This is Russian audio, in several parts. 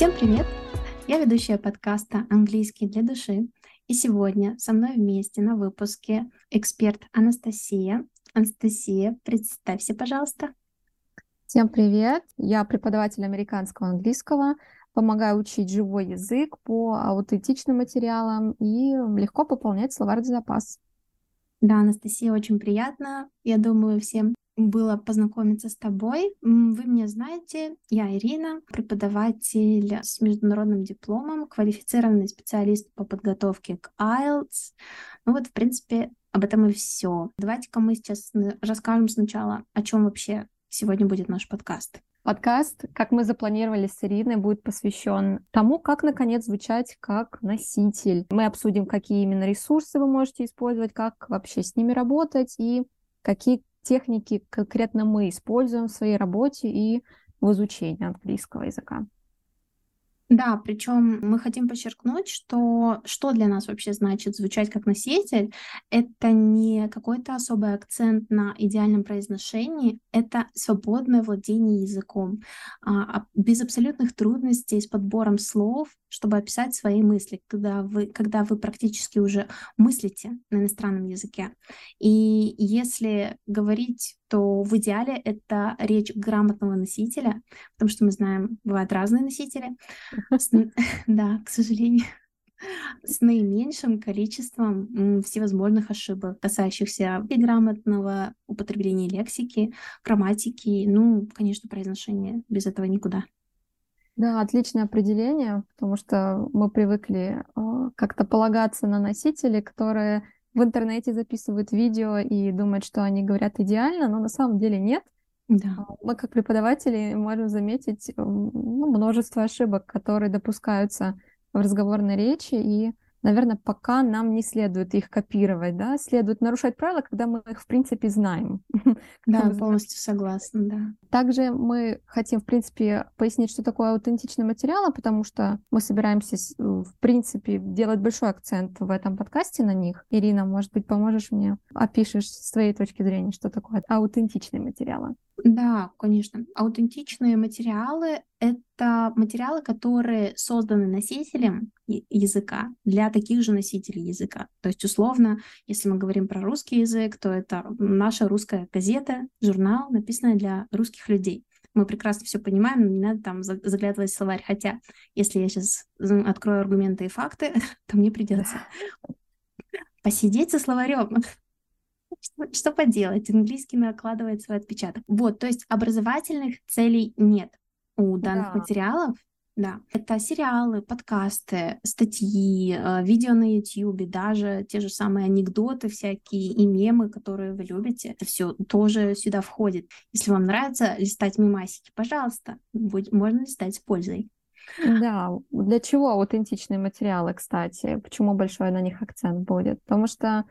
Всем привет! Я ведущая подкаста «Английский для души». И сегодня со мной вместе на выпуске эксперт Анастасия. Анастасия, представься, пожалуйста. Всем привет! Я преподаватель американского английского, помогаю учить живой язык по аутентичным материалам и легко пополнять словарный запас. Да, Анастасия, очень приятно. Я думаю, всем было познакомиться с тобой. Вы меня знаете, я Ирина, преподаватель с международным дипломом, квалифицированный специалист по подготовке к IELTS. Ну вот, в принципе, об этом и все. Давайте-ка мы сейчас расскажем сначала, о чем вообще сегодня будет наш подкаст. Подкаст, как мы запланировали с Ириной, будет посвящен тому, как, наконец, звучать как носитель. Мы обсудим, какие именно ресурсы вы можете использовать, как вообще с ними работать и какие техники конкретно мы используем в своей работе и в изучении английского языка. Да, причем мы хотим подчеркнуть, что что для нас вообще значит звучать как носитель, это не какой-то особый акцент на идеальном произношении, это свободное владение языком, а, без абсолютных трудностей с подбором слов, чтобы описать свои мысли, когда вы, когда вы практически уже мыслите на иностранном языке. И если говорить, то в идеале это речь грамотного носителя, потому что мы знаем, бывают разные носители. Да, к сожалению с наименьшим количеством всевозможных ошибок, касающихся и грамотного употребления лексики, грамматики, ну, конечно, произношения. Без этого никуда. Да, отличное определение, потому что мы привыкли э, как-то полагаться на носители, которые в интернете записывают видео и думают, что они говорят идеально, но на самом деле нет. Да. А, мы как преподаватели можем заметить ну, множество ошибок, которые допускаются в разговорной речи, и наверное, пока нам не следует их копировать, да, следует нарушать правила, когда мы их, в принципе, знаем. Да, полностью согласна, да. Также мы хотим, в принципе, пояснить, что такое аутентичный материал, потому что мы собираемся, в принципе, делать большой акцент в этом подкасте на них. Ирина, может быть, поможешь мне, опишешь с твоей точки зрения, что такое аутентичные материалы? Да, конечно. Аутентичные материалы — это материалы, которые созданы носителем языка для таких же носителей языка. То есть, условно, если мы говорим про русский язык, то это наша русская газета, журнал, написанный для русских людей. Мы прекрасно все понимаем, но не надо там заглядывать в словарь. Хотя, если я сейчас открою аргументы и факты, то мне придется посидеть со словарем что, что поделать, английский накладывает свой отпечаток. Вот, то есть образовательных целей нет у данных да. материалов. Да, это сериалы, подкасты, статьи, э, видео на YouTube, даже те же самые анекдоты всякие и мемы, которые вы любите. Это все тоже сюда входит. Если вам нравится листать мемасики, пожалуйста, будь, можно листать с пользой. Да, для чего аутентичные материалы, кстати? Почему большой на них акцент будет? Потому что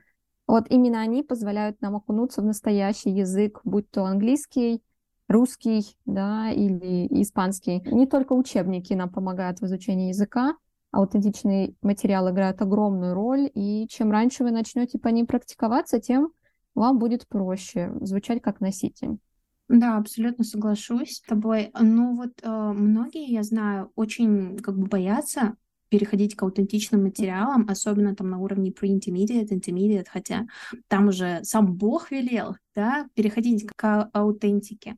вот именно они позволяют нам окунуться в настоящий язык, будь то английский, русский, да, или испанский. Не только учебники нам помогают в изучении языка, аутентичный материал играет огромную роль, и чем раньше вы начнете по ним практиковаться, тем вам будет проще звучать как носитель. Да, абсолютно соглашусь с тобой. Ну вот э, многие, я знаю, очень как бы боятся переходить к аутентичным материалам, особенно там на уровне pre-intermediate, intermediate, хотя там уже сам Бог велел, да, переходить к аутентике.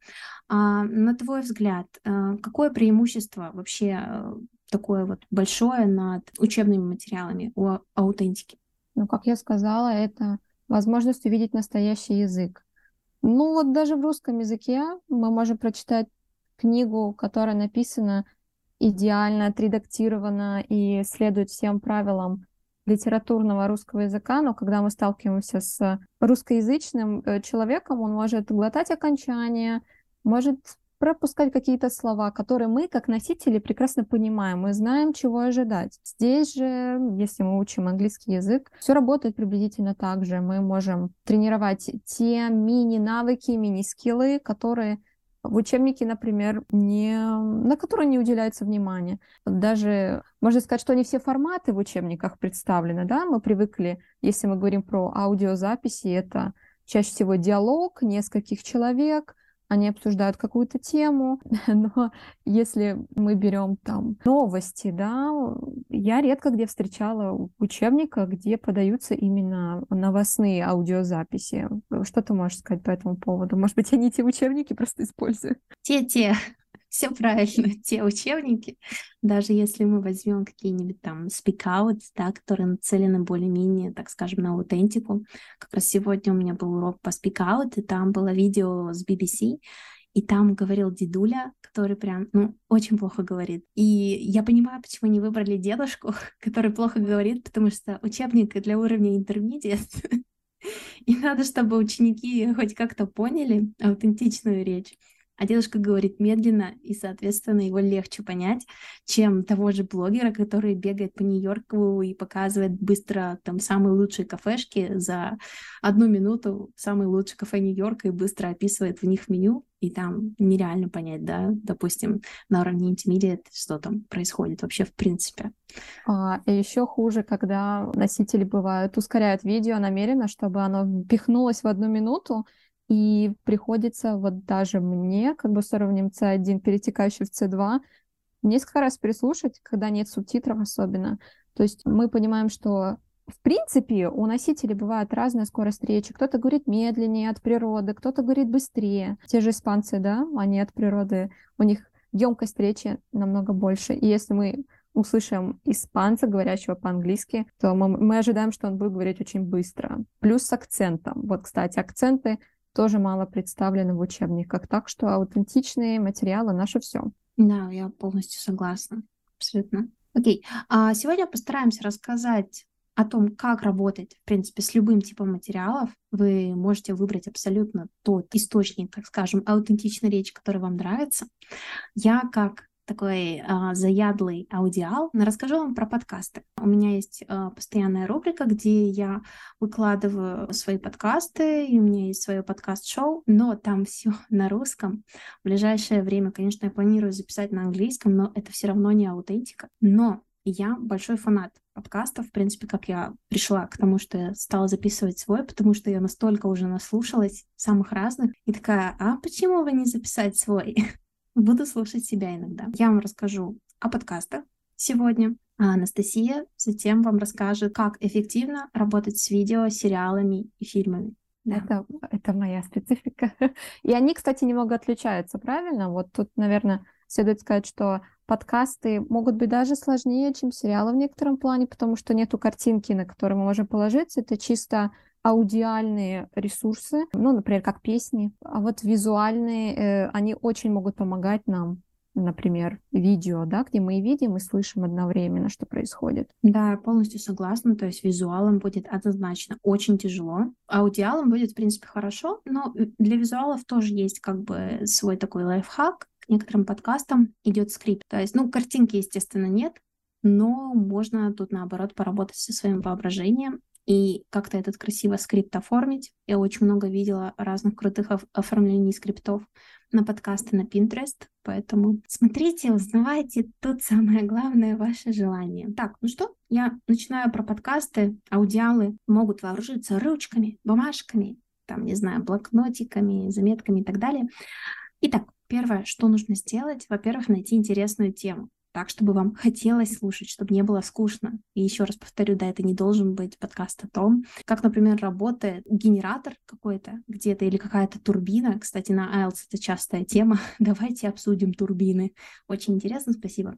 А, на твой взгляд, а, какое преимущество вообще э, такое вот большое над учебными материалами у аутентики? Ну, как я сказала, это возможность увидеть настоящий язык. Ну, вот даже в русском языке мы можем прочитать книгу, которая написана идеально отредактировано и следует всем правилам литературного русского языка, но когда мы сталкиваемся с русскоязычным э, человеком, он может глотать окончания, может пропускать какие-то слова, которые мы, как носители, прекрасно понимаем, мы знаем, чего ожидать. Здесь же, если мы учим английский язык, все работает приблизительно так же. Мы можем тренировать те мини-навыки, мини-скиллы, которые в учебнике, например, не, на которые не уделяется внимания. Даже можно сказать, что не все форматы в учебниках представлены. Да? Мы привыкли, если мы говорим про аудиозаписи, это чаще всего диалог нескольких человек, они обсуждают какую-то тему, но если мы берем там новости, да, я редко где встречала учебника, где подаются именно новостные аудиозаписи. Что ты можешь сказать по этому поводу? Может быть, не те учебники просто использую? Те-те, все правильно, те учебники, даже если мы возьмем какие-нибудь там speak-outs, да, которые нацелены более-менее, так скажем, на аутентику. Как раз сегодня у меня был урок по speak-out, и там было видео с BBC, и там говорил дедуля, который прям, ну, очень плохо говорит. И я понимаю, почему не выбрали дедушку, который плохо говорит, потому что учебник для уровня интермедиат. И надо, чтобы ученики хоть как-то поняли аутентичную речь а дедушка говорит медленно, и, соответственно, его легче понять, чем того же блогера, который бегает по Нью-Йорку и показывает быстро там самые лучшие кафешки за одну минуту, самые лучшие кафе Нью-Йорка и быстро описывает в них меню, и там нереально понять, да, допустим, на уровне intermediate, что там происходит вообще в принципе. А, еще хуже, когда носители бывают, ускоряют видео намеренно, чтобы оно пихнулось в одну минуту, и приходится вот даже мне, как бы с уровнем C1, перетекающий в C2, несколько раз прислушать, когда нет субтитров особенно. То есть мы понимаем, что в принципе, у носителей бывает разная скорость речи. Кто-то говорит медленнее от природы, кто-то говорит быстрее. Те же испанцы, да, они от природы, у них емкость речи намного больше. И если мы услышим испанца, говорящего по-английски, то мы, мы ожидаем, что он будет говорить очень быстро. Плюс с акцентом. Вот, кстати, акценты тоже мало представлены в учебниках. Так что аутентичные материалы — наше все. Да, я полностью согласна. Абсолютно. Окей. А сегодня постараемся рассказать о том, как работать, в принципе, с любым типом материалов. Вы можете выбрать абсолютно тот источник, так скажем, аутентичной речи, который вам нравится. Я, как такой а, заядлый аудиал. Расскажу вам про подкасты. У меня есть а, постоянная рубрика, где я выкладываю свои подкасты, и у меня есть свое подкаст-шоу, но там все на русском. В ближайшее время, конечно, я планирую записать на английском, но это все равно не аутентика. Но я большой фанат подкастов, в принципе, как я пришла к тому, что я стала записывать свой, потому что я настолько уже наслушалась самых разных, и такая, а почему бы не записать свой? Буду слушать себя иногда. Я вам расскажу о подкастах сегодня, а Анастасия затем вам расскажет, как эффективно работать с видео, сериалами и фильмами. Да. Это, это моя специфика. И они, кстати, немного отличаются, правильно? Вот тут, наверное, следует сказать, что подкасты могут быть даже сложнее, чем сериалы в некотором плане, потому что нету картинки, на которую мы можем положиться. Это чисто аудиальные ресурсы, ну, например, как песни, а вот визуальные, э, они очень могут помогать нам например, видео, да, где мы и видим, и слышим одновременно, что происходит. Да, полностью согласна. То есть визуалом будет однозначно очень тяжело. Аудиалом будет, в принципе, хорошо, но для визуалов тоже есть как бы свой такой лайфхак. К некоторым подкастам идет скрипт. То есть, ну, картинки, естественно, нет, но можно тут, наоборот, поработать со своим воображением и как-то этот красиво скрипт оформить. Я очень много видела разных крутых оформлений скриптов на подкасты на Pinterest, поэтому смотрите, узнавайте, тут самое главное ваше желание. Так, ну что, я начинаю про подкасты. Аудиалы могут вооружиться ручками, бумажками, там, не знаю, блокнотиками, заметками и так далее. Итак, первое, что нужно сделать, во-первых, найти интересную тему так, чтобы вам хотелось слушать, чтобы не было скучно. И еще раз повторю, да, это не должен быть подкаст о том, как, например, работает генератор какой-то где-то или какая-то турбина. Кстати, на IELTS это частая тема. Давайте обсудим турбины. Очень интересно, спасибо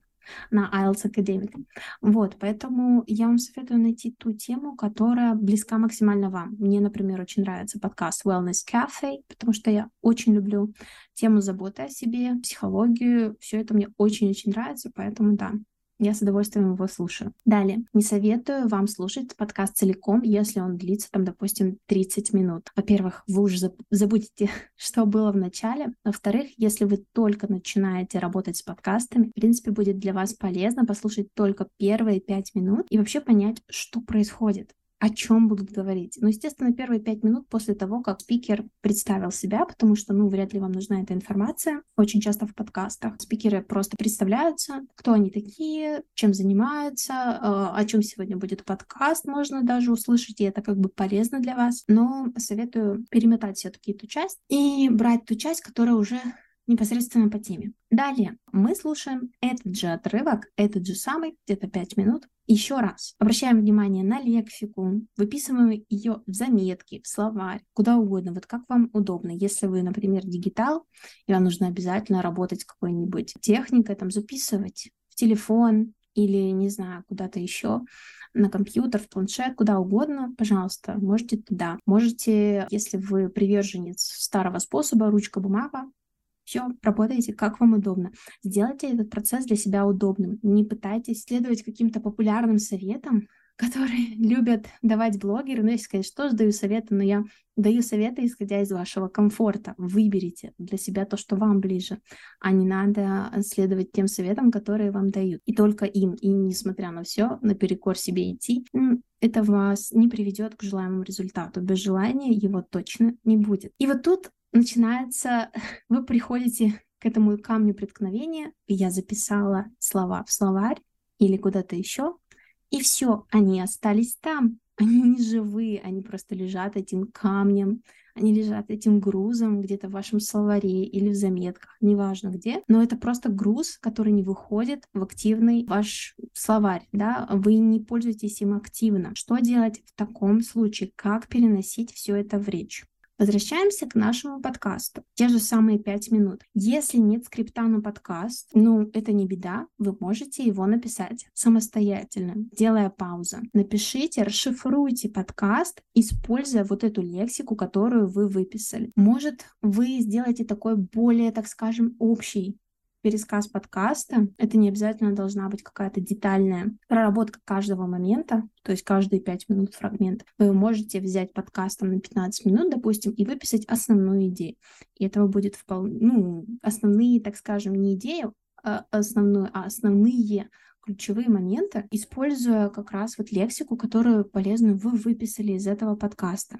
на IELTS Academic. Вот, поэтому я вам советую найти ту тему, которая близка максимально вам. Мне, например, очень нравится подкаст Wellness Cafe, потому что я очень люблю тему заботы о себе, психологию. Все это мне очень-очень нравится, поэтому да, я с удовольствием его слушаю. Далее, не советую вам слушать подкаст целиком, если он длится, там, допустим, 30 минут. Во-первых, вы уже забудете, что было в начале. Во-вторых, если вы только начинаете работать с подкастами, в принципе, будет для вас полезно послушать только первые 5 минут и вообще понять, что происходит о чем будут говорить. Ну, естественно, первые пять минут после того, как спикер представил себя, потому что, ну, вряд ли вам нужна эта информация. Очень часто в подкастах спикеры просто представляются, кто они такие, чем занимаются, э, о чем сегодня будет подкаст, можно даже услышать, и это как бы полезно для вас. Но советую перемотать все-таки эту часть и брать ту часть, которая уже непосредственно по теме. Далее мы слушаем этот же отрывок, этот же самый, где-то 5 минут, еще раз. Обращаем внимание на лексику, выписываем ее в заметки, в словарь, куда угодно, вот как вам удобно. Если вы, например, дигитал, и вам нужно обязательно работать какой-нибудь техникой, там записывать в телефон или, не знаю, куда-то еще, на компьютер, в планшет, куда угодно, пожалуйста, можете туда. Можете, если вы приверженец старого способа, ручка, бумага, все, работайте как вам удобно. Сделайте этот процесс для себя удобным. Не пытайтесь следовать каким-то популярным советам, которые любят давать блогеры. Ну, если сказать, что же даю советы, но я даю советы, исходя из вашего комфорта. Выберите для себя то, что вам ближе, а не надо следовать тем советам, которые вам дают. И только им, и несмотря на все, наперекор себе идти, это вас не приведет к желаемому результату. Без желания его точно не будет. И вот тут начинается, вы приходите к этому камню преткновения, я записала слова в словарь или куда-то еще, и все, они остались там. Они не живые, они просто лежат этим камнем, они лежат этим грузом где-то в вашем словаре или в заметках, неважно где, но это просто груз, который не выходит в активный ваш словарь, да, вы не пользуетесь им активно. Что делать в таком случае? Как переносить все это в речь? Возвращаемся к нашему подкасту. Те же самые пять минут. Если нет скрипта на подкаст, ну, это не беда, вы можете его написать самостоятельно, делая паузу. Напишите, расшифруйте подкаст, используя вот эту лексику, которую вы выписали. Может, вы сделаете такой более, так скажем, общий пересказ подкаста. Это не обязательно должна быть какая-то детальная проработка каждого момента, то есть каждые пять минут фрагмент. Вы можете взять подкастом на 15 минут, допустим, и выписать основную идею. И этого будет вполне, ну, основные, так скажем, не идеи а основную, а основные ключевые моменты, используя как раз вот лексику, которую полезную вы выписали из этого подкаста.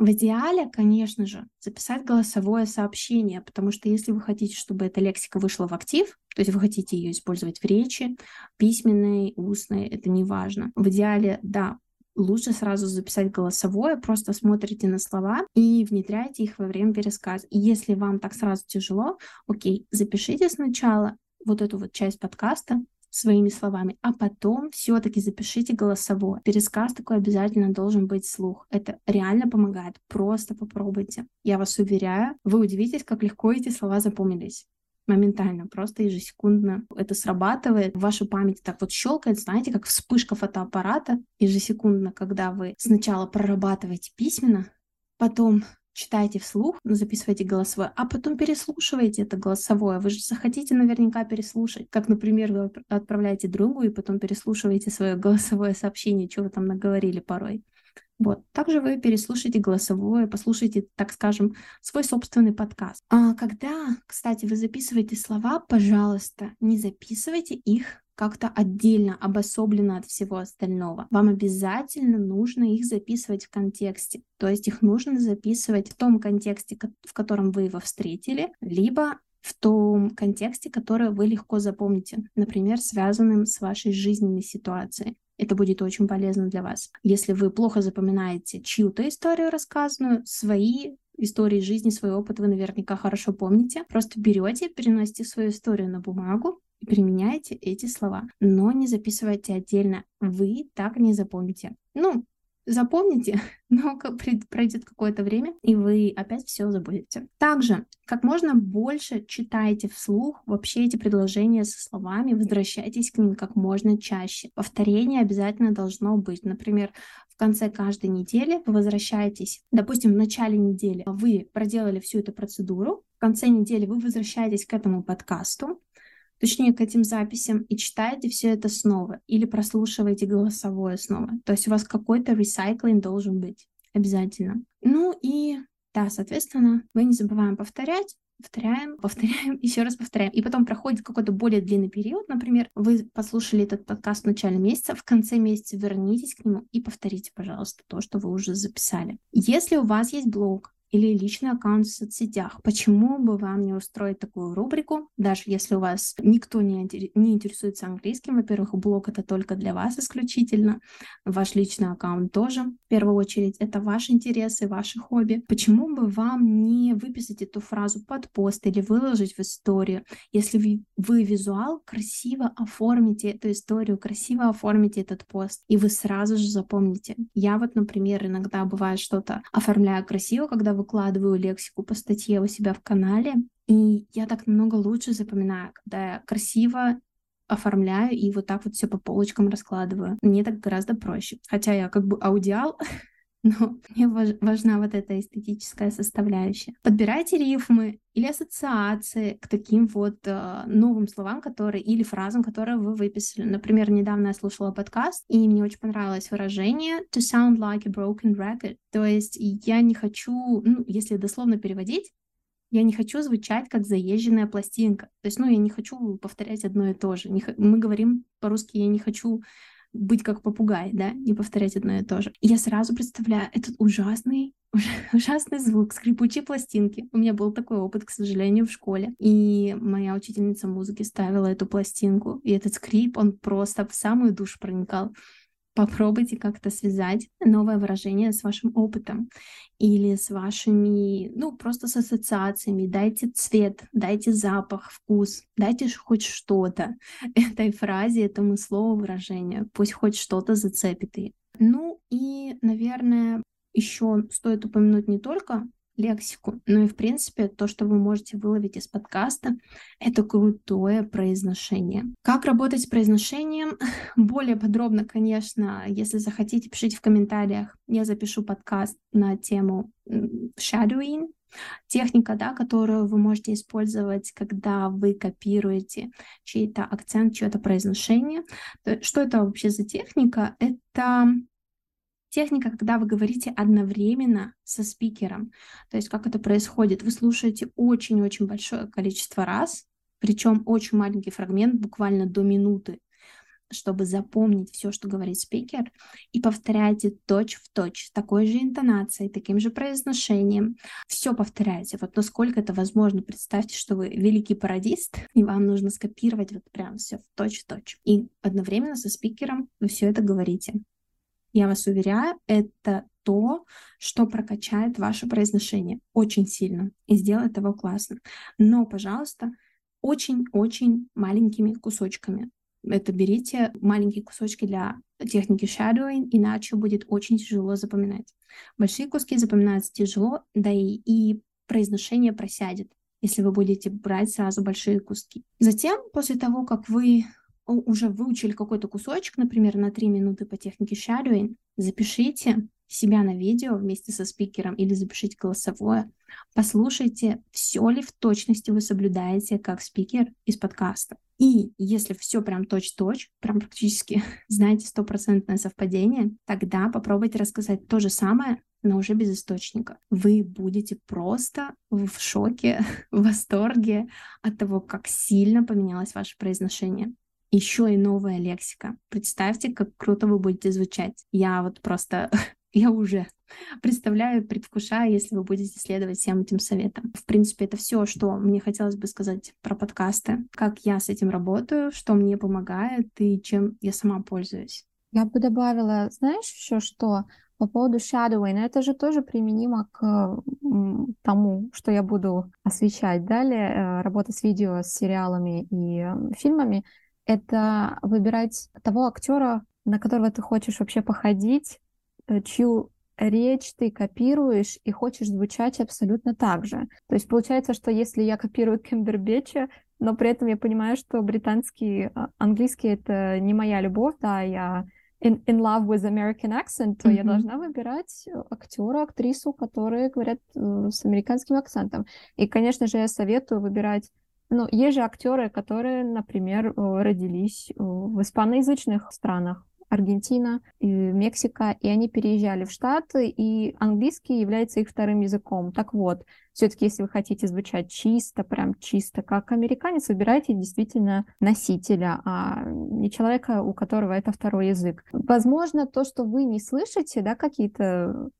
В идеале, конечно же, записать голосовое сообщение, потому что если вы хотите, чтобы эта лексика вышла в актив, то есть вы хотите ее использовать в речи, письменной, устной, это не важно. В идеале, да, лучше сразу записать голосовое, просто смотрите на слова и внедряйте их во время пересказа. И если вам так сразу тяжело, окей, запишите сначала вот эту вот часть подкаста, своими словами, а потом все-таки запишите голосовое. Пересказ такой обязательно должен быть слух. Это реально помогает. Просто попробуйте. Я вас уверяю, вы удивитесь, как легко эти слова запомнились моментально, просто ежесекундно это срабатывает. Ваша память так вот щелкает, знаете, как вспышка фотоаппарата ежесекундно, когда вы сначала прорабатываете письменно, потом читайте вслух, записывайте голосовое, а потом переслушивайте это голосовое. Вы же захотите наверняка переслушать. Как, например, вы отправляете другу и потом переслушиваете свое голосовое сообщение, что вы там наговорили порой. Вот. Также вы переслушайте голосовое, послушайте, так скажем, свой собственный подкаст. А когда, кстати, вы записываете слова, пожалуйста, не записывайте их как-то отдельно, обособленно от всего остального. Вам обязательно нужно их записывать в контексте. То есть их нужно записывать в том контексте, в котором вы его встретили, либо в том контексте, который вы легко запомните, например, связанным с вашей жизненной ситуацией. Это будет очень полезно для вас. Если вы плохо запоминаете чью-то историю рассказанную, свои истории жизни, свой опыт вы наверняка хорошо помните. Просто берете, переносите свою историю на бумагу, и применяйте эти слова, но не записывайте отдельно. Вы так не запомните. Ну, запомните, но пройдет какое-то время, и вы опять все забудете. Также, как можно больше читайте вслух вообще эти предложения со словами, возвращайтесь к ним как можно чаще. Повторение обязательно должно быть. Например, в конце каждой недели вы возвращаетесь, допустим, в начале недели вы проделали всю эту процедуру, в конце недели вы возвращаетесь к этому подкасту, точнее, к этим записям и читаете все это снова или прослушиваете голосовое снова. То есть у вас какой-то ресайклинг должен быть обязательно. Ну и да, соответственно, мы не забываем повторять, повторяем, повторяем, еще раз повторяем. И потом проходит какой-то более длинный период, например, вы послушали этот подкаст в начале месяца, в конце месяца вернитесь к нему и повторите, пожалуйста, то, что вы уже записали. Если у вас есть блог, или личный аккаунт в соцсетях. Почему бы вам не устроить такую рубрику, даже если у вас никто не, не интересуется английским? Во-первых, блог это только для вас исключительно, ваш личный аккаунт тоже. В первую очередь, это ваши интересы, ваши хобби. Почему бы вам не выписать эту фразу под пост или выложить в историю? Если вы, вы визуал, красиво оформите эту историю, красиво оформите этот пост, и вы сразу же запомните. Я вот, например, иногда бывает что-то оформляю красиво, когда выкладываю лексику по статье у себя в канале, и я так намного лучше запоминаю, когда я красиво оформляю и вот так вот все по полочкам раскладываю. Мне так гораздо проще. Хотя я как бы аудиал, но мне важна вот эта эстетическая составляющая. Подбирайте рифмы или ассоциации к таким вот э, новым словам, которые или фразам, которые вы выписали. Например, недавно я слушала подкаст, и мне очень понравилось выражение to sound like a broken record. То есть я не хочу, ну, если дословно переводить, я не хочу звучать как заезженная пластинка. То есть, ну, я не хочу повторять одно и то же. Не, мы говорим по-русски, я не хочу быть как попугай, да, не повторять одно и то же. Я сразу представляю этот ужасный, ужасный звук скрипучей пластинки. У меня был такой опыт, к сожалению, в школе. И моя учительница музыки ставила эту пластинку, и этот скрип, он просто в самую душу проникал попробуйте как-то связать новое выражение с вашим опытом или с вашими, ну, просто с ассоциациями. Дайте цвет, дайте запах, вкус, дайте хоть что-то этой фразе, этому слову, выражению. Пусть хоть что-то зацепит ее. Ну и, наверное, еще стоит упомянуть не только лексику. Ну и, в принципе, то, что вы можете выловить из подкаста, это крутое произношение. Как работать с произношением? Более подробно, конечно, если захотите, пишите в комментариях. Я запишу подкаст на тему shadowing, техника, да, которую вы можете использовать, когда вы копируете чей-то акцент, чье-то произношение. Что это вообще за техника? Это Техника, когда вы говорите одновременно со спикером. То есть как это происходит? Вы слушаете очень-очень большое количество раз, причем очень маленький фрагмент, буквально до минуты, чтобы запомнить все, что говорит спикер, и повторяете точь в точь, такой же интонацией, таким же произношением. Все повторяете. Вот насколько это возможно. Представьте, что вы великий пародист, и вам нужно скопировать вот прям все в точь в точь. И одновременно со спикером вы все это говорите. Я вас уверяю, это то, что прокачает ваше произношение очень сильно и сделает его классно. Но, пожалуйста, очень-очень маленькими кусочками. Это берите маленькие кусочки для техники shadowing, иначе будет очень тяжело запоминать. Большие куски запоминаются тяжело, да и, и произношение просядет, если вы будете брать сразу большие куски. Затем, после того, как вы уже выучили какой-то кусочек, например, на 3 минуты по технике shadowing, запишите себя на видео вместе со спикером или запишите голосовое, послушайте, все ли в точности вы соблюдаете как спикер из подкаста. И если все прям точь-точь, прям практически знаете стопроцентное совпадение, тогда попробуйте рассказать то же самое, но уже без источника. Вы будете просто в шоке, в восторге от того, как сильно поменялось ваше произношение еще и новая лексика. Представьте, как круто вы будете звучать. Я вот просто, я уже представляю, предвкушаю, если вы будете следовать всем этим советам. В принципе, это все, что мне хотелось бы сказать про подкасты, как я с этим работаю, что мне помогает и чем я сама пользуюсь. Я бы добавила, знаешь, еще что? По поводу shadowing, это же тоже применимо к тому, что я буду освещать далее, э, работа с видео, с сериалами и фильмами это выбирать того актера, на которого ты хочешь вообще походить, э, чью речь ты копируешь и хочешь звучать абсолютно так же. То есть получается, что если я копирую Кембербеча, но при этом я понимаю, что британский а, английский это не моя любовь, да, я in, in love with American accent, то mm-hmm. я должна выбирать актера, актрису, которые говорят э, с американским акцентом. И, конечно же, я советую выбирать ну, есть же актеры, которые, например, родились в испаноязычных странах, Аргентина, и Мексика, и они переезжали в Штаты, и английский является их вторым языком. Так вот, все-таки, если вы хотите звучать чисто, прям чисто, как американец, выбирайте действительно носителя, а не человека, у которого это второй язык. Возможно, то, что вы не слышите, да, какие-то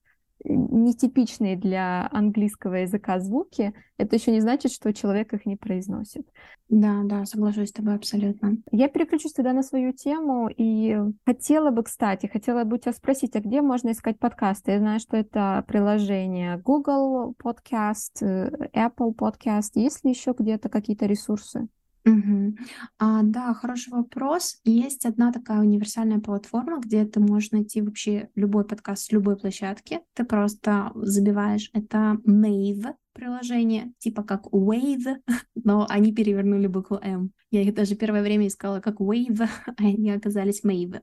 нетипичные для английского языка звуки, это еще не значит, что человек их не произносит. Да, да, соглашусь с тобой абсолютно. Я переключусь тогда на свою тему и хотела бы, кстати, хотела бы тебя спросить, а где можно искать подкасты? Я знаю, что это приложение Google Podcast, э, Apple Podcast. Есть ли еще где-то какие-то ресурсы? Мгм. А, да, хороший вопрос. Есть одна такая универсальная платформа, где ты можешь найти вообще любой подкаст с любой площадки. Ты просто забиваешь это Mave приложение, типа как Wave, но они перевернули букву M. Я их даже первое время искала как Wave, а они оказались Mave.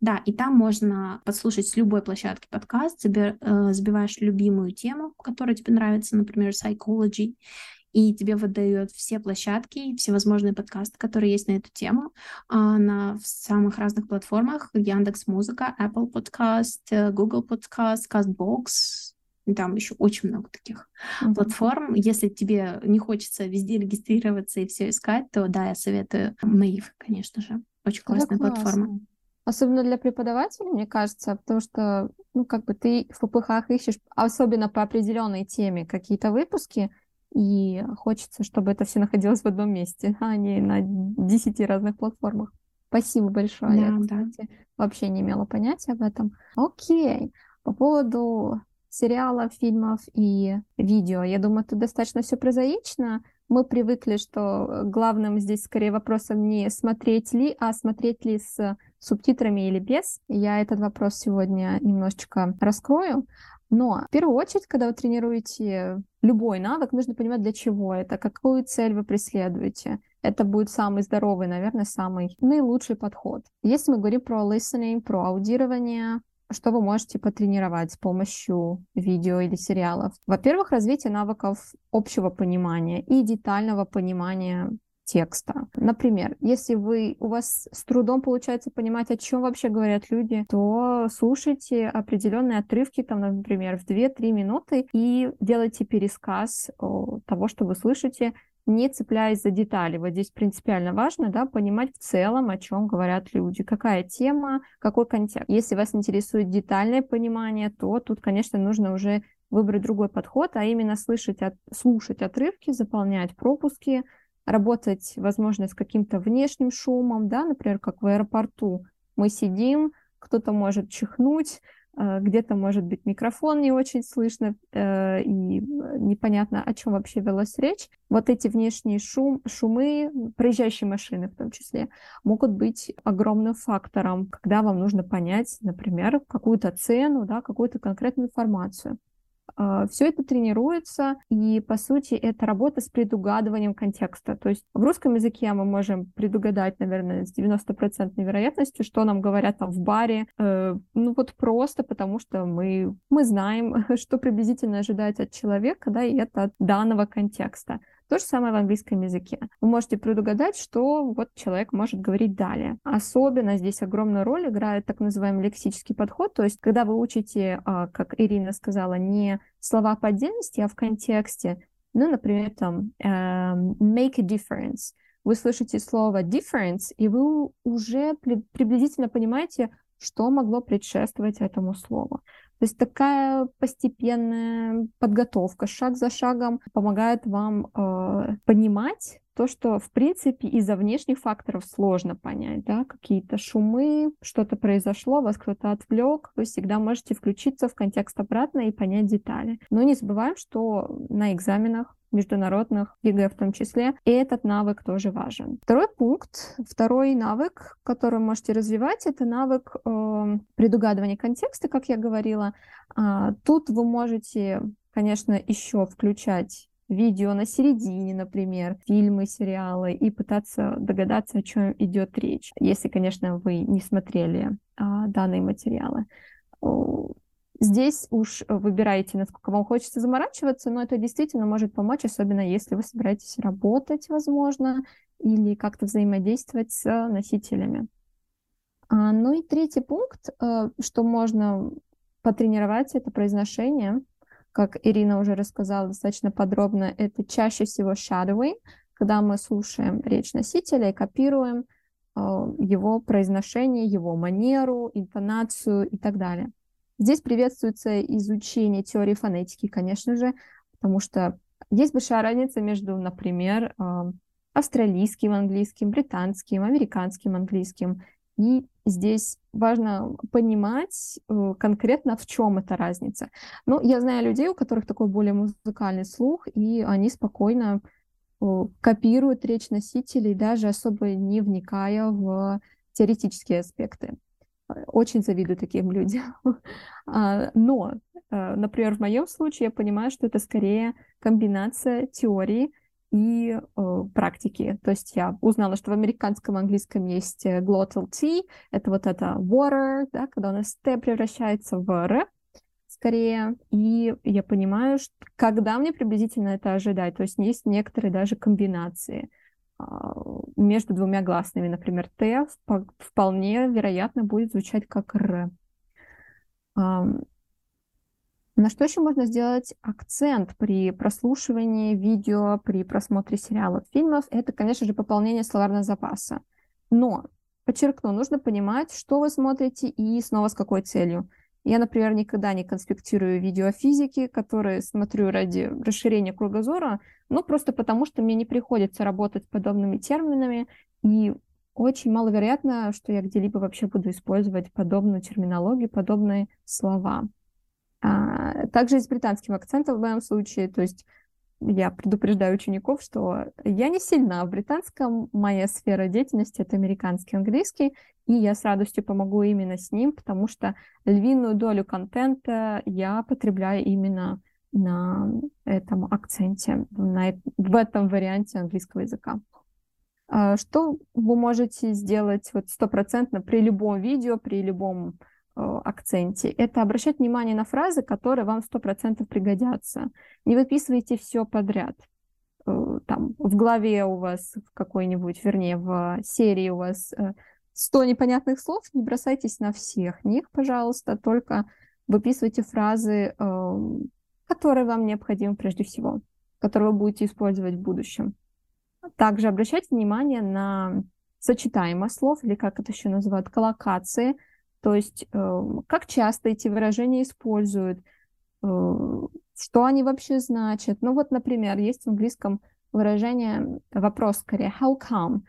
Да, и там можно послушать с любой площадки подкаст, заби- э, забиваешь любимую тему, которая тебе нравится, например, psychology, и тебе выдает все площадки, всевозможные подкасты, которые есть на эту тему а, на самых разных платформах. Яндекс Музыка, Apple Podcast, э, Google Podcast, CastBox, там еще очень много таких mm-hmm. платформ. Если тебе не хочется везде регистрироваться и все искать, то да, я советую Maeve, конечно же. Очень классная Это платформа. Особенно для преподавателей, мне кажется, потому что, ну, как бы ты в ППХ ищешь, особенно по определенной теме, какие-то выпуски, и хочется, чтобы это все находилось в одном месте, а не на десяти разных платформах. Спасибо большое. Да, Я, кстати, да. вообще не имела понятия об этом. Окей. По поводу сериалов, фильмов и видео. Я думаю, это достаточно все прозаично. Мы привыкли, что главным здесь скорее вопросом не смотреть ли, а смотреть ли с субтитрами или без. Я этот вопрос сегодня немножечко раскрою. Но в первую очередь, когда вы тренируете любой навык, нужно понимать, для чего это, какую цель вы преследуете. Это будет самый здоровый, наверное, самый наилучший подход. Если мы говорим про listening, про аудирование, что вы можете потренировать с помощью видео или сериалов? Во-первых, развитие навыков общего понимания и детального понимания текста. Например, если вы, у вас с трудом получается понимать, о чем вообще говорят люди, то слушайте определенные отрывки, там, например, в 2-3 минуты и делайте пересказ того, что вы слышите, не цепляясь за детали. Вот здесь принципиально важно да, понимать в целом, о чем говорят люди, какая тема, какой контекст. Если вас интересует детальное понимание, то тут, конечно, нужно уже выбрать другой подход, а именно слышать, от, слушать отрывки, заполнять пропуски, работать, возможно, с каким-то внешним шумом, да, например, как в аэропорту. Мы сидим, кто-то может чихнуть, э, где-то, может быть, микрофон не очень слышно, э, и непонятно, о чем вообще велась речь. Вот эти внешние шум, шумы, проезжающие машины в том числе, могут быть огромным фактором, когда вам нужно понять, например, какую-то цену, да, какую-то конкретную информацию. А, Все это тренируется, и, по сути, это работа с предугадыванием контекста. То есть в русском языке мы можем предугадать, наверное, с 90% вероятностью, что нам говорят там в баре, э, ну вот просто потому, что мы, мы знаем, что приблизительно ожидать от человека, да, и это от данного контекста. То же самое в английском языке. Вы можете предугадать, что вот человек может говорить далее. Особенно здесь огромную роль играет так называемый лексический подход, то есть когда вы учите, а, как Ирина сказала, не слова по отдельности, а в контексте, ну, например, там эм, make a difference. Вы слышите слово difference, и вы уже приблизительно понимаете, что могло предшествовать этому слову. То есть такая постепенная подготовка, шаг за шагом помогает вам э, понимать то, что, в принципе, из-за внешних факторов сложно понять, да, какие-то шумы, что-то произошло, вас кто-то отвлек, вы всегда можете включиться в контекст обратно и понять детали. Но не забываем, что на экзаменах международных, ЕГЭ в том числе, и этот навык тоже важен. Второй пункт, второй навык, который вы можете развивать, это навык э, предугадывания контекста, как я говорила. А, тут вы можете, конечно, еще включать видео на середине, например, фильмы, сериалы, и пытаться догадаться, о чем идет речь, если, конечно, вы не смотрели а, данные материалы. Здесь уж выбираете, насколько вам хочется заморачиваться, но это действительно может помочь, особенно если вы собираетесь работать, возможно, или как-то взаимодействовать с носителями. А, ну и третий пункт, э, что можно потренировать, это произношение. Как Ирина уже рассказала достаточно подробно, это чаще всего shadowing, когда мы слушаем речь носителя и копируем э, его произношение, его манеру, интонацию и так далее. Здесь приветствуется изучение теории фонетики, конечно же, потому что есть большая разница между, например, э, австралийским английским, британским, американским английским. И здесь важно понимать э, конкретно, в чем эта разница. Ну, я знаю людей, у которых такой более музыкальный слух, и они спокойно копируют речь носителей, даже особо не вникая в теоретические аспекты. Очень завидую таким людям. А, но, э, например, в моем случае я понимаю, что это скорее комбинация теории и э, практики. То есть я узнала, что в американском английском есть э, glottal T, это вот это water, да, когда у нас T превращается в R, скорее, и я понимаю, что, когда мне приблизительно это ожидать. То есть есть некоторые даже комбинации а, между двумя гласными. Например, Т вполне вероятно будет звучать как Р. На что еще можно сделать акцент при прослушивании видео, при просмотре сериалов, фильмов? Это, конечно же, пополнение словарного запаса. Но, подчеркну, нужно понимать, что вы смотрите и снова с какой целью. Я, например, никогда не конспектирую видео о физике, которые смотрю ради расширения кругозора, ну, просто потому что мне не приходится работать с подобными терминами, и очень маловероятно, что я где-либо вообще буду использовать подобную терминологию, подобные слова. А, также и с британским акцентом в моем случае, то есть я предупреждаю учеников, что я не сильна в британском, моя сфера деятельности — это американский английский, и я с радостью помогу именно с ним, потому что львиную долю контента я потребляю именно на этом акценте, на, в этом варианте английского языка. А, что вы можете сделать вот стопроцентно при любом видео, при любом акценте, это обращать внимание на фразы, которые вам сто процентов пригодятся. Не выписывайте все подряд. Э, там в главе у вас в какой-нибудь, вернее, в серии у вас 100 э, непонятных слов, не бросайтесь на всех них, пожалуйста, только выписывайте фразы, которые вам необходимы прежде всего, которые вы будете использовать в будущем. Также обращайте внимание на сочетаемость слов, или как это еще называют, коллокации – то есть э, как часто эти выражения используют, э, что они вообще значат. Ну вот, например, есть в английском выражение, вопрос скорее, how come?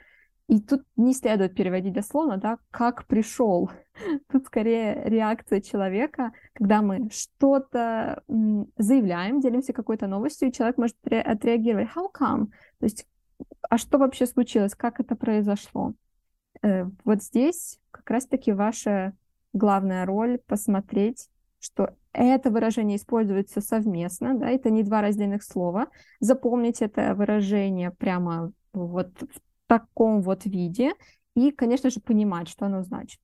И тут не следует переводить дословно, да, как пришел. Тут скорее реакция человека, когда мы что-то заявляем, делимся какой-то новостью, и человек может отреагировать how come? То есть, а что вообще случилось, как это произошло? Э, вот здесь как раз-таки ваша главная роль посмотреть, что это выражение используется совместно, да, это не два раздельных слова. Запомнить это выражение прямо вот в таком вот виде и, конечно же, понимать, что оно значит.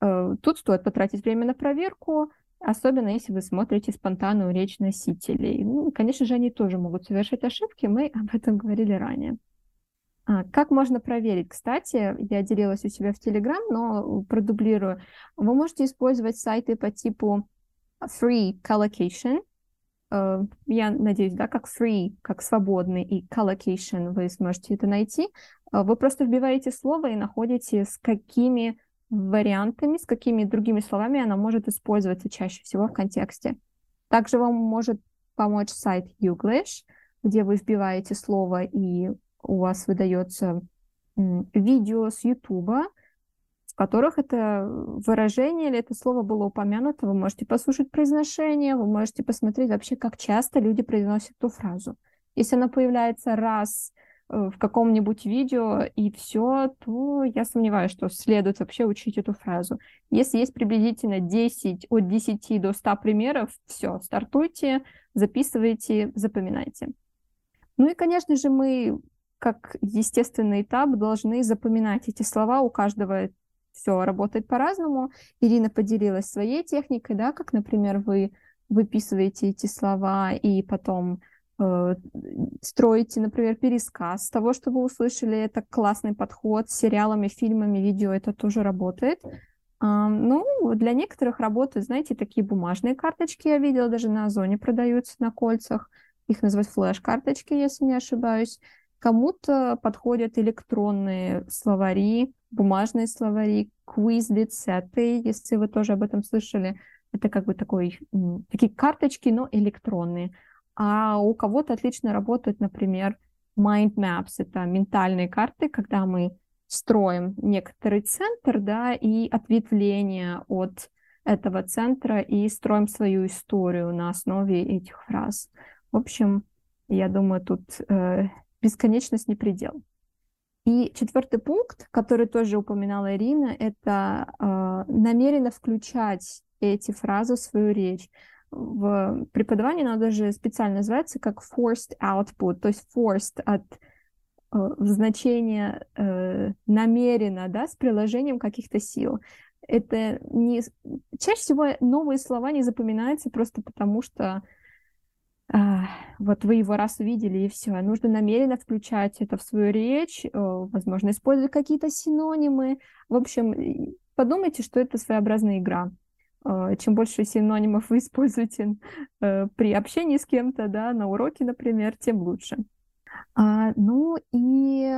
Э, тут стоит потратить время на проверку, особенно если вы смотрите спонтанную речь носителей. Ну, конечно же, они тоже могут совершать ошибки, мы об этом говорили ранее. А, как можно проверить? Кстати, я делилась у себя в Telegram, но продублирую. Вы можете использовать сайты по типу free collocation. Э, я надеюсь, да, как free, как свободный, и collocation вы сможете это найти. Э, вы просто вбиваете слово и находите, с какими вариантами, с какими другими словами она может использоваться чаще всего в контексте. Также вам может помочь сайт Youglish, где вы вбиваете слово и у вас выдается видео с Ютуба, в которых это выражение или это слово было упомянуто. Вы можете послушать произношение, вы можете посмотреть вообще, как часто люди произносят эту фразу. Если она появляется раз э, в каком-нибудь видео и все, то я сомневаюсь, что следует вообще учить эту фразу. Если есть приблизительно 10, от 10 до 100 примеров, все, стартуйте, записывайте, запоминайте. Ну и, конечно же, мы как естественный этап должны запоминать эти слова. У каждого все работает по-разному. Ирина поделилась своей техникой, да, как, например, вы выписываете эти слова и потом э, строите, например, пересказ того, что вы услышали, это классный подход с сериалами, фильмами, видео, это тоже работает. А, ну, для некоторых работают, знаете, такие бумажные карточки, я видела, даже на Озоне продаются на кольцах. Их называют флеш-карточки, если не ошибаюсь. Кому-то подходят электронные словари, бумажные словари, Quizlet сеты, если вы тоже об этом слышали. Это как бы такой, такие карточки, но электронные. А у кого-то отлично работают, например, mind maps. Это ментальные карты, когда мы строим некоторый центр, да, и ответвление от этого центра и строим свою историю на основе этих фраз. В общем, я думаю, тут э, бесконечность не предел. И четвертый пункт, который тоже упоминала Ирина, это э, намеренно включать эти фразы в свою речь. В преподавании оно даже специально называется как forced output, то есть forced от Э, в значение э, намеренно, да, с приложением каких-то сил. Это не... Чаще всего новые слова не запоминаются просто потому, что вот вы его раз увидели, и все. Нужно намеренно включать это в свою речь, э, возможно, использовать какие-то синонимы. В общем, подумайте, что это своеобразная игра. Э, чем больше синонимов вы используете э, при общении с кем-то, да, на уроке, например, тем лучше. А, ну и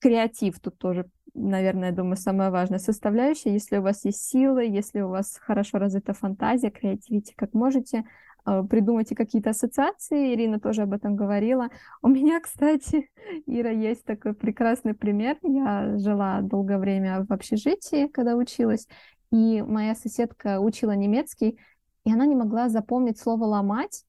креатив тут тоже, наверное, я думаю, самая важная составляющая. Если у вас есть силы, если у вас хорошо развита фантазия, креативите как можете, а, придумайте какие-то ассоциации. Ирина тоже об этом говорила. У меня, кстати, Ира, есть такой прекрасный пример. Я жила долгое время в общежитии, когда училась, и моя соседка учила немецкий, и она не могла запомнить слово «ломать»,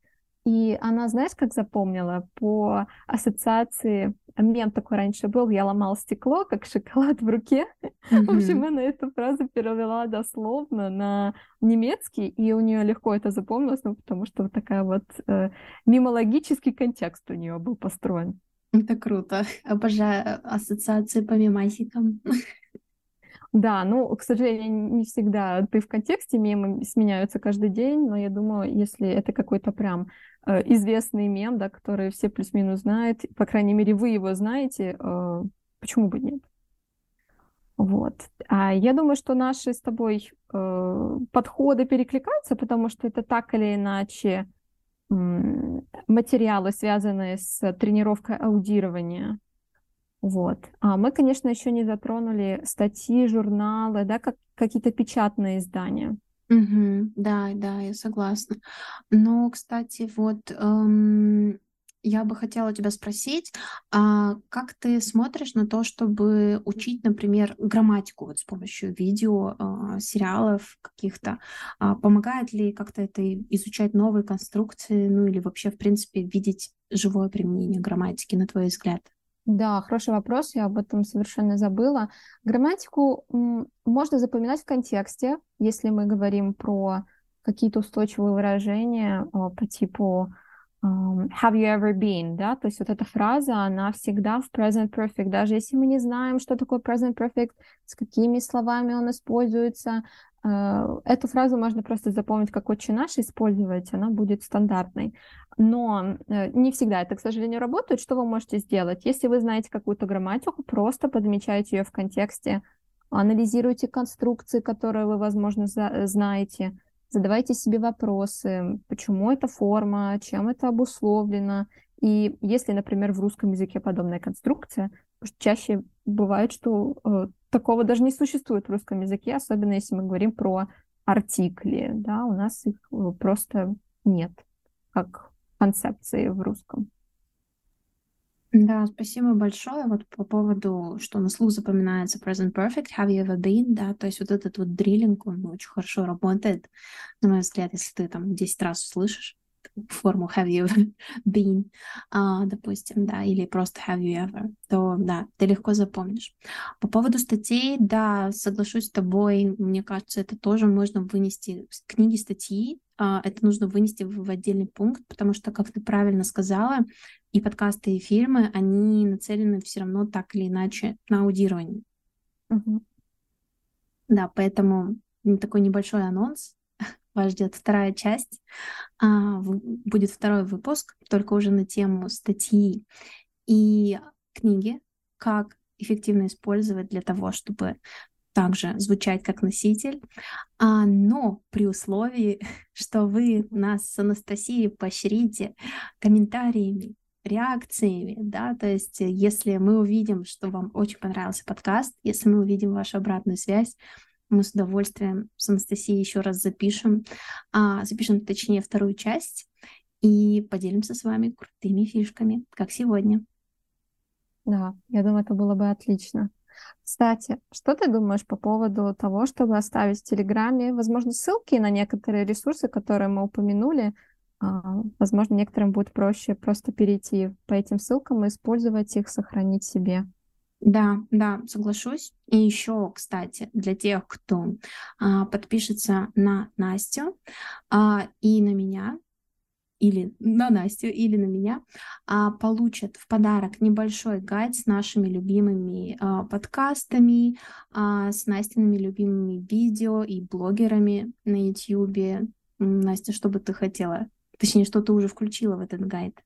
и она, знаешь, как запомнила? По ассоциации, мем такой раньше был, я ломал стекло, как шоколад в руке. Mm-hmm. В общем, она эту фразу перевела дословно на немецкий, и у нее легко это запомнилось, ну, потому что вот такая вот э, мимологический контекст у нее был построен. Это круто. Обожаю ассоциации по мемасикам. Да, ну, к сожалению, не всегда ты в контексте, мемы сменяются каждый день, но я думаю, если это какой-то прям известный мем, да, который все плюс-минус знают, по крайней мере, вы его знаете, э, почему бы нет? Вот. А я думаю, что наши с тобой э, подходы перекликаются, потому что это так или иначе э, материалы, связанные с тренировкой аудирования, вот. А мы, конечно, еще не затронули статьи, журналы, да, как какие-то печатные издания. Угу, да, да, я согласна. Но, кстати, вот эм, я бы хотела тебя спросить, а как ты смотришь на то, чтобы учить, например, грамматику вот с помощью видео, э, сериалов каких-то? А помогает ли как-то это изучать новые конструкции, ну или вообще, в принципе, видеть живое применение грамматики, на твой взгляд? Да, хороший вопрос, я об этом совершенно забыла. Грамматику можно запоминать в контексте, если мы говорим про какие-то устойчивые выражения по типу have you ever been, да, то есть вот эта фраза, она всегда в present perfect, даже если мы не знаем, что такое present perfect, с какими словами он используется, эту фразу можно просто запомнить как «Отче наш» использовать, она будет стандартной. Но э, не всегда это, к сожалению, работает. Что вы можете сделать? Если вы знаете какую-то грамматику, просто подмечайте ее в контексте, анализируйте конструкции, которые вы, возможно, знаете, задавайте себе вопросы, почему эта форма, чем это обусловлено. И если, например, в русском языке подобная конструкция, чаще бывает, что э, такого даже не существует в русском языке, особенно если мы говорим про артикли, да, у нас их э, просто нет, как концепции в русском. Да, спасибо большое. Вот по поводу, что на слух запоминается present perfect, have you ever been, да, то есть вот этот вот дриллинг, он очень хорошо работает, на мой взгляд, если ты там 10 раз услышишь форму have you been, а, допустим, да, или просто have you ever, то да, ты легко запомнишь. По поводу статей, да, соглашусь с тобой, мне кажется, это тоже можно вынести книги, статьи, а, это нужно вынести в, в отдельный пункт, потому что, как ты правильно сказала, и подкасты, и фильмы, они нацелены все равно так или иначе на аудирование. Угу. Да, поэтому такой небольшой анонс. Вас ждет вторая часть. А, будет второй выпуск, только уже на тему статьи и книги, как эффективно использовать для того, чтобы также звучать как носитель, а, но при условии, что вы нас с Анастасией поощрите комментариями, реакциями, да, то есть если мы увидим, что вам очень понравился подкаст, если мы увидим вашу обратную связь, мы с удовольствием с Анастасией еще раз запишем, а, запишем точнее вторую часть и поделимся с вами крутыми фишками, как сегодня. Да, я думаю, это было бы отлично. Кстати, что ты думаешь по поводу того, чтобы оставить в Телеграме, возможно, ссылки на некоторые ресурсы, которые мы упомянули? А, возможно, некоторым будет проще просто перейти по этим ссылкам и использовать их, сохранить себе. Да, да, соглашусь. И еще, кстати, для тех, кто а, подпишется на Настю а, и на меня, или на Настю, или на меня, а, получат в подарок небольшой гайд с нашими любимыми а, подкастами, а, с Настиными любимыми видео и блогерами на YouTube. Настя, что бы ты хотела? Точнее, что ты уже включила в этот гайд?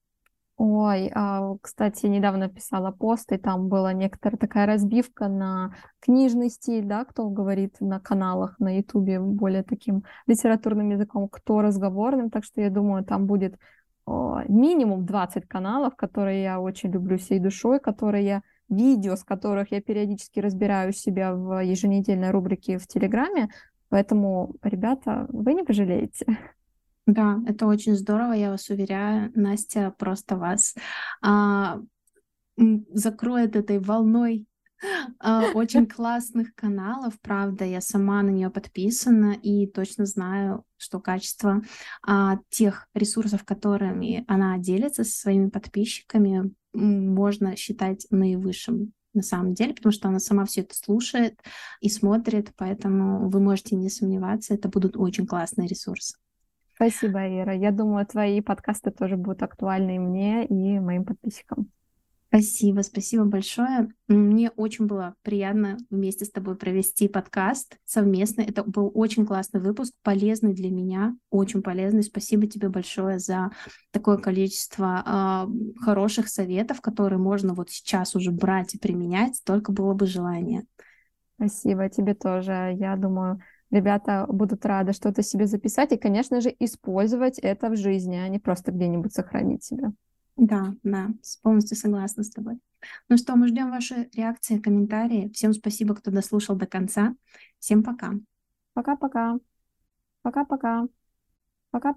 Ой, а, кстати, недавно писала пост, и там была некоторая такая разбивка на книжный стиль, да, кто говорит на каналах на Ютубе более таким литературным языком, кто разговорным, так что я думаю, там будет минимум 20 каналов, которые я очень люблю всей душой, которые я видео, с которых я периодически разбираю себя в еженедельной рубрике в Телеграме, поэтому, ребята, вы не пожалеете. Да, это очень здорово, я вас уверяю. Настя просто вас а, закроет этой волной а, очень классных каналов, правда, я сама на нее подписана и точно знаю, что качество а, тех ресурсов, которыми она делится со своими подписчиками, можно считать наивысшим на самом деле, потому что она сама все это слушает и смотрит, поэтому вы можете не сомневаться, это будут очень классные ресурсы. Спасибо, Ира. Я думаю, твои подкасты тоже будут актуальны и мне, и моим подписчикам. Спасибо, спасибо большое. Мне очень было приятно вместе с тобой провести подкаст совместно. Это был очень классный выпуск, полезный для меня, очень полезный. Спасибо тебе большое за такое количество э, хороших советов, которые можно вот сейчас уже брать и применять, только было бы желание. Спасибо тебе тоже. Я думаю, ребята будут рады что-то себе записать и, конечно же, использовать это в жизни, а не просто где-нибудь сохранить себя. Да, да, полностью согласна с тобой. Ну что, мы ждем ваши реакции, комментарии. Всем спасибо, кто дослушал до конца. Всем пока. Пока-пока. Пока-пока. Пока.